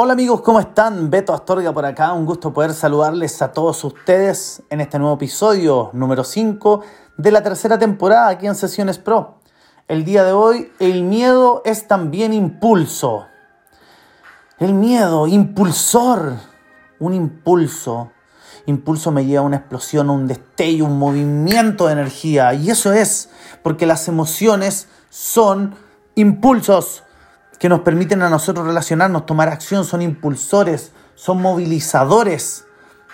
Hola amigos, ¿cómo están? Beto Astorga por acá, un gusto poder saludarles a todos ustedes en este nuevo episodio número 5 de la tercera temporada aquí en Sesiones Pro. El día de hoy, el miedo es también impulso. El miedo, impulsor, un impulso. Impulso me lleva a una explosión, un destello, un movimiento de energía. Y eso es porque las emociones son impulsos que nos permiten a nosotros relacionarnos, tomar acción, son impulsores, son movilizadores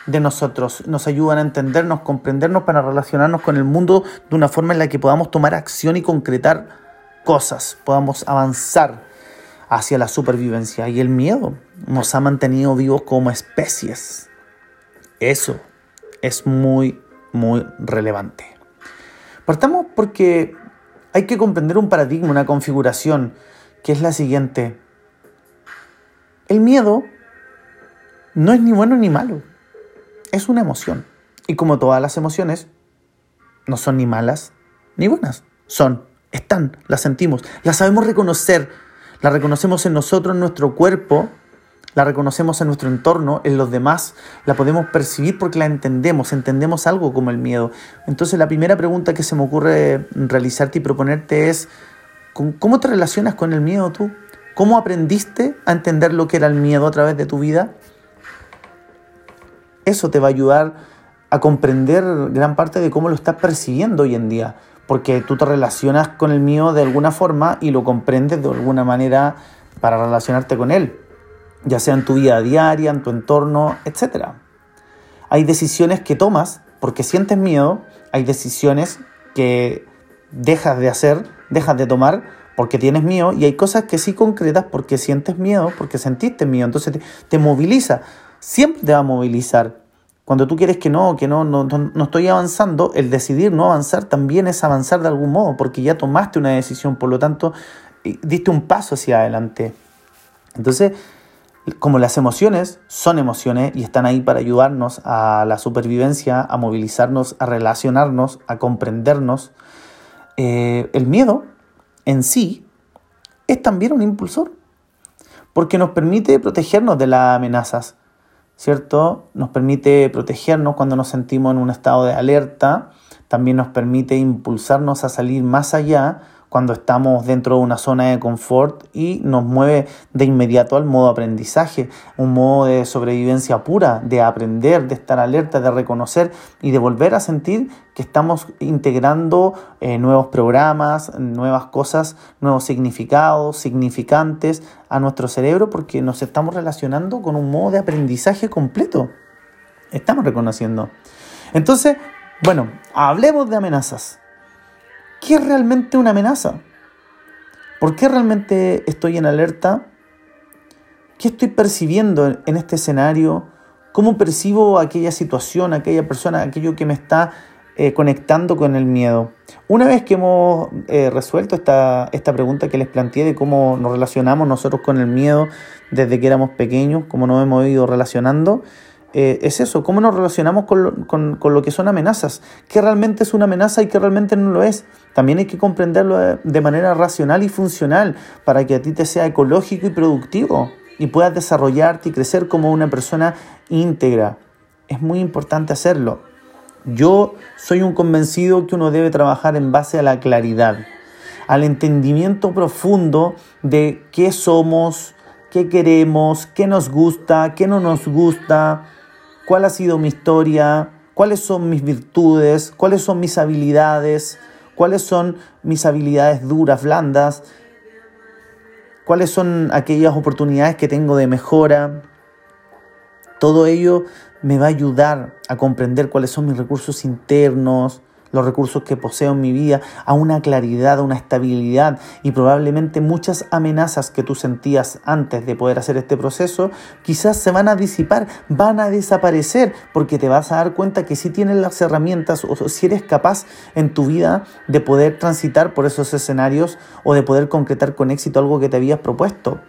de nosotros, nos ayudan a entendernos, comprendernos para relacionarnos con el mundo de una forma en la que podamos tomar acción y concretar cosas, podamos avanzar hacia la supervivencia. Y el miedo nos ha mantenido vivos como especies. Eso es muy, muy relevante. Partamos porque hay que comprender un paradigma, una configuración que es la siguiente. El miedo no es ni bueno ni malo, es una emoción. Y como todas las emociones, no son ni malas ni buenas, son, están, las sentimos, las sabemos reconocer, las reconocemos en nosotros, en nuestro cuerpo, la reconocemos en nuestro entorno, en los demás, la podemos percibir porque la entendemos, entendemos algo como el miedo. Entonces la primera pregunta que se me ocurre realizarte y proponerte es, ¿Cómo te relacionas con el miedo tú? ¿Cómo aprendiste a entender lo que era el miedo a través de tu vida? Eso te va a ayudar a comprender gran parte de cómo lo estás percibiendo hoy en día, porque tú te relacionas con el miedo de alguna forma y lo comprendes de alguna manera para relacionarte con él, ya sea en tu vida diaria, en tu entorno, etc. Hay decisiones que tomas porque sientes miedo, hay decisiones que dejas de hacer dejas de tomar porque tienes miedo y hay cosas que sí concretas porque sientes miedo, porque sentiste miedo, entonces te, moviliza, siempre te va a movilizar. Cuando tú quieres que no, que no, no, no estoy avanzando, el decidir no avanzar también es avanzar de algún modo, porque ya tomaste una decisión, por lo tanto, diste un paso hacia adelante. Entonces, como las emociones son emociones y están ahí para ayudarnos a la supervivencia, a movilizarnos, a relacionarnos, a comprendernos, eh, el miedo en sí es también un impulsor, porque nos permite protegernos de las amenazas, ¿cierto? Nos permite protegernos cuando nos sentimos en un estado de alerta, también nos permite impulsarnos a salir más allá cuando estamos dentro de una zona de confort y nos mueve de inmediato al modo aprendizaje, un modo de sobrevivencia pura, de aprender, de estar alerta, de reconocer y de volver a sentir que estamos integrando eh, nuevos programas, nuevas cosas, nuevos significados, significantes a nuestro cerebro porque nos estamos relacionando con un modo de aprendizaje completo. Estamos reconociendo. Entonces, bueno, hablemos de amenazas. ¿Qué es realmente una amenaza? ¿Por qué realmente estoy en alerta? ¿Qué estoy percibiendo en este escenario? ¿Cómo percibo aquella situación, aquella persona, aquello que me está eh, conectando con el miedo? Una vez que hemos eh, resuelto esta, esta pregunta que les planteé de cómo nos relacionamos nosotros con el miedo desde que éramos pequeños, cómo nos hemos ido relacionando, eh, es eso, cómo nos relacionamos con lo, con, lo, que son amenazas, qué realmente es una amenaza y qué realmente no lo es. También hay que comprenderlo de manera racional y funcional para que a ti te sea ecológico y productivo y puedas desarrollarte y crecer como una persona íntegra. Es muy importante hacerlo. Yo soy un convencido que uno debe trabajar en base a la claridad, al entendimiento profundo de qué somos, qué queremos, qué nos gusta, qué no nos gusta, cuál ha sido mi historia, cuáles son mis virtudes, cuáles son mis habilidades, cuáles son mis habilidades duras, blandas, cuáles son aquellas oportunidades que tengo de mejora. Todo ello me va a ayudar a comprender cuáles son mis recursos internos, los recursos que poseo en mi vida, a una claridad, a una estabilidad y probablemente muchas amenazas que tú sentías antes de poder hacer este proceso, quizás se van a disipar, van a desaparecer, porque te vas a dar cuenta que si tienes las herramientas o si eres capaz en tu vida de poder transitar por esos escenarios o de poder concretar con éxito algo que te habías propuesto.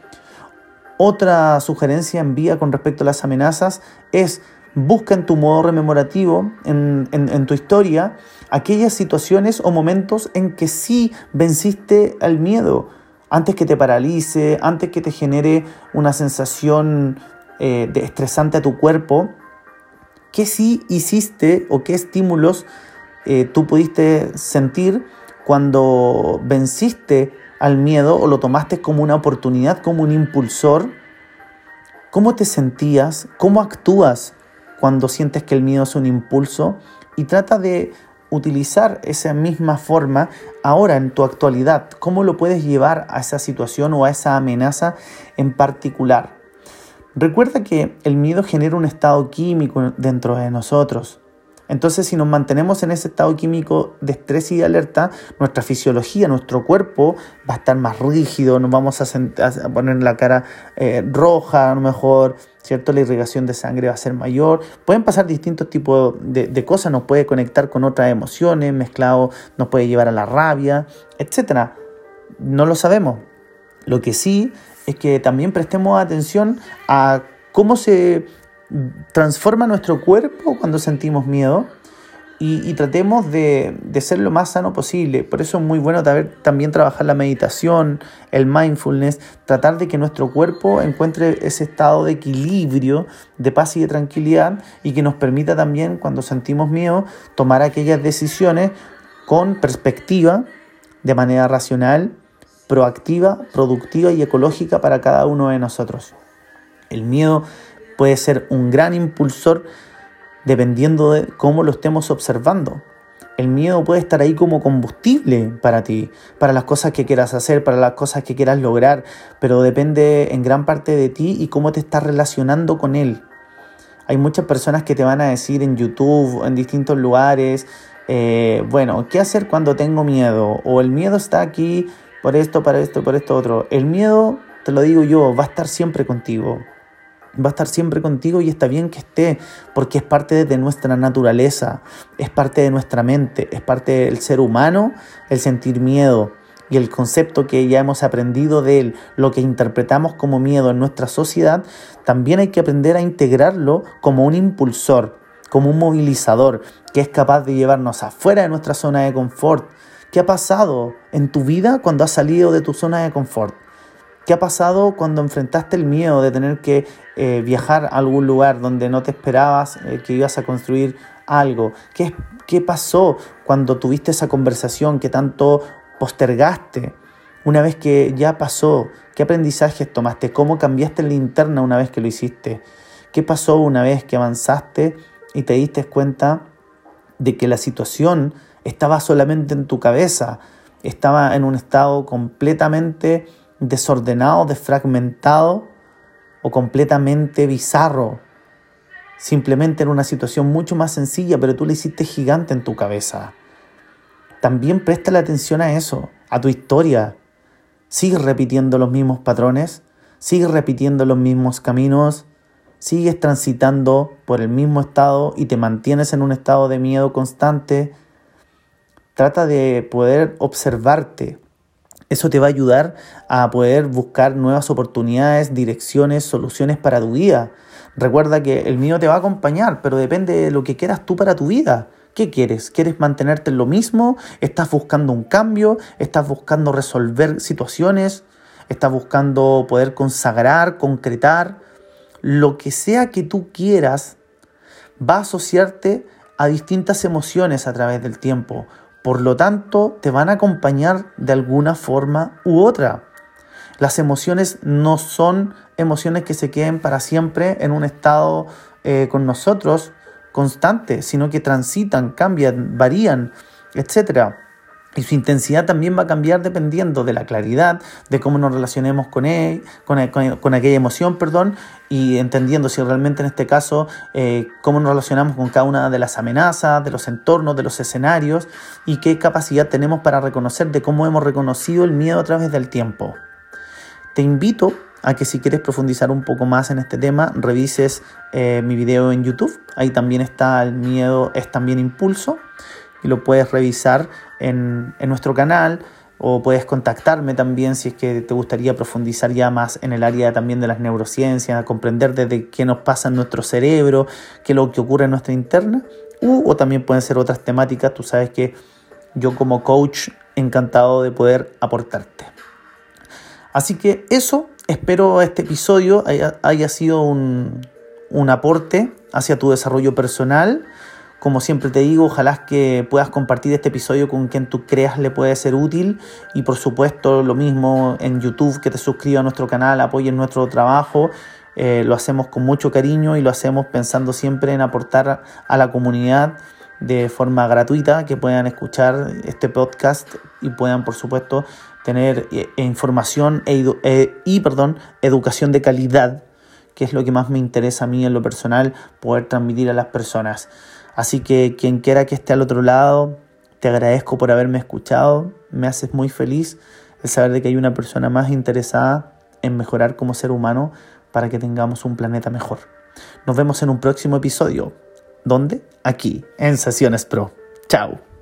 Otra sugerencia en vía con respecto a las amenazas es busca en tu modo rememorativo, en, en, tu historia, aquellas situaciones o momentos en que sí venciste al miedo, antes que te paralice, antes que te genere una sensación eh, de estresante a tu cuerpo, ¿qué sí hiciste o qué estímulos eh, tú pudiste sentir cuando venciste al miedo o lo tomaste como una oportunidad, como un impulsor? ¿Cómo te sentías? ¿Cómo actúas cuando sientes que el miedo es un impulso? Y trata de utilizar esa misma forma ahora en tu actualidad. ¿Cómo lo puedes llevar a esa situación o a esa amenaza en particular? Recuerda que el miedo genera un estado químico dentro de nosotros. Entonces, si nos mantenemos en ese estado químico de estrés y de alerta, nuestra fisiología, nuestro cuerpo va a estar más rígido, nos vamos a, poner la cara eh, roja, a lo mejor, ¿cierto? La irrigación de sangre va a ser mayor. Pueden pasar distintos tipos de, de cosas, nos puede conectar con otras emociones, mezclado nos puede llevar a la rabia, etc. No lo sabemos. Lo que sí es que también prestemos atención a cómo se transforma nuestro cuerpo cuando sentimos miedo y, tratemos de, ser lo más sano posible. Por eso es muy bueno también trabajar la meditación, el mindfulness, tratar de que nuestro cuerpo encuentre ese estado de equilibrio, de paz y de tranquilidad y que nos permita también cuando sentimos miedo tomar aquellas decisiones con perspectiva, de manera racional, proactiva, productiva y ecológica para cada uno de nosotros. El miedo puede ser un gran impulsor dependiendo de cómo lo estemos observando. El miedo puede estar ahí como combustible para ti, para las cosas que quieras hacer, para las cosas que quieras lograr, pero depende en gran parte de ti y cómo te estás relacionando con él. Hay muchas personas que te van a decir en YouTube, en distintos lugares, eh, bueno, ¿qué hacer cuando tengo miedo? O el miedo está aquí por esto, para esto, por esto, otro. El miedo, te lo digo yo, va a estar siempre contigo va a estar siempre contigo y está bien que esté, porque es parte de nuestra naturaleza, es parte de nuestra mente, es parte del ser humano el sentir miedo y el concepto que ya hemos aprendido de él, lo que interpretamos como miedo en nuestra sociedad, también hay que aprender a integrarlo como un impulsor, como un movilizador que es capaz de llevarnos afuera de nuestra zona de confort. ¿Qué ha pasado en tu vida cuando has salido de tu zona de confort? ¿Qué ha pasado cuando enfrentaste el miedo de tener que eh, viajar a algún lugar donde no te esperabas eh, que ibas a construir algo? ¿Qué, ¿Qué pasó cuando tuviste esa conversación que tanto postergaste? Una vez que ya pasó, ¿qué aprendizajes tomaste? ¿Cómo cambiaste la linterna una vez que lo hiciste? ¿Qué pasó una vez que avanzaste y te diste cuenta de que la situación estaba solamente en tu cabeza? Estaba en un estado completamente desordenado, desfragmentado o completamente bizarro. Simplemente en una situación mucho más sencilla, pero tú le hiciste gigante en tu cabeza. También presta la atención a eso, a tu historia. Sigues repitiendo los mismos patrones, sigues repitiendo los mismos caminos, sigues transitando por el mismo estado y te mantienes en un estado de miedo constante. Trata de poder observarte, eso te va a ayudar a poder buscar nuevas oportunidades, direcciones, soluciones para tu vida. Recuerda que el miedo te va a acompañar, pero depende de lo que quieras tú para tu vida. ¿Qué quieres? ¿Quieres mantenerte en lo mismo? ¿Estás buscando un cambio? ¿Estás buscando resolver situaciones? ¿Estás buscando poder consagrar, concretar? Lo que sea que tú quieras va a asociarte a distintas emociones a través del tiempo. Por lo tanto, te van a acompañar de alguna forma u otra. Las emociones no son emociones que se queden para siempre en un estado eh, con nosotros constante, sino que transitan, cambian, varían, etc. Y su intensidad también va a cambiar dependiendo de la claridad, de cómo nos relacionemos con, él, con, aquella emoción, perdón, y entendiendo si realmente en este caso eh, cómo nos relacionamos con cada una de las amenazas, de los entornos, de los escenarios y qué capacidad tenemos para reconocer de cómo hemos reconocido el miedo a través del tiempo. Te invito a que si quieres profundizar un poco más en este tema, revises eh, mi video en YouTube. Ahí también está el miedo es también impulso y lo puedes revisar en, en nuestro canal o puedes contactarme también si es que te gustaría profundizar ya más en el área también de las neurociencias, comprender desde qué nos pasa en nuestro cerebro, qué es lo que ocurre en nuestra interna, o también pueden ser otras temáticas, tú sabes que yo como coach encantado de poder aportarte. Así que eso, espero este episodio haya, sido un, un aporte hacia tu desarrollo personal. Como siempre te digo, ojalá que puedas compartir este episodio con quien tú creas le puede ser útil y por supuesto lo mismo en YouTube, que te suscriba a nuestro canal, apoyen nuestro trabajo. Eh, lo hacemos con mucho cariño y lo hacemos pensando siempre en aportar a la comunidad de forma gratuita, que puedan escuchar este podcast y puedan por supuesto tener eh, información e, eh, y perdón, educación de calidad, que es lo que más me interesa a mí en lo personal, poder transmitir a las personas. Así que quien quiera que esté al otro lado, te agradezco por haberme escuchado, me haces muy feliz el saber de que hay una persona más interesada en mejorar como ser humano para que tengamos un planeta mejor. Nos vemos en un próximo episodio. ¿Dónde? Aquí, en Sesiones Pro. Chao.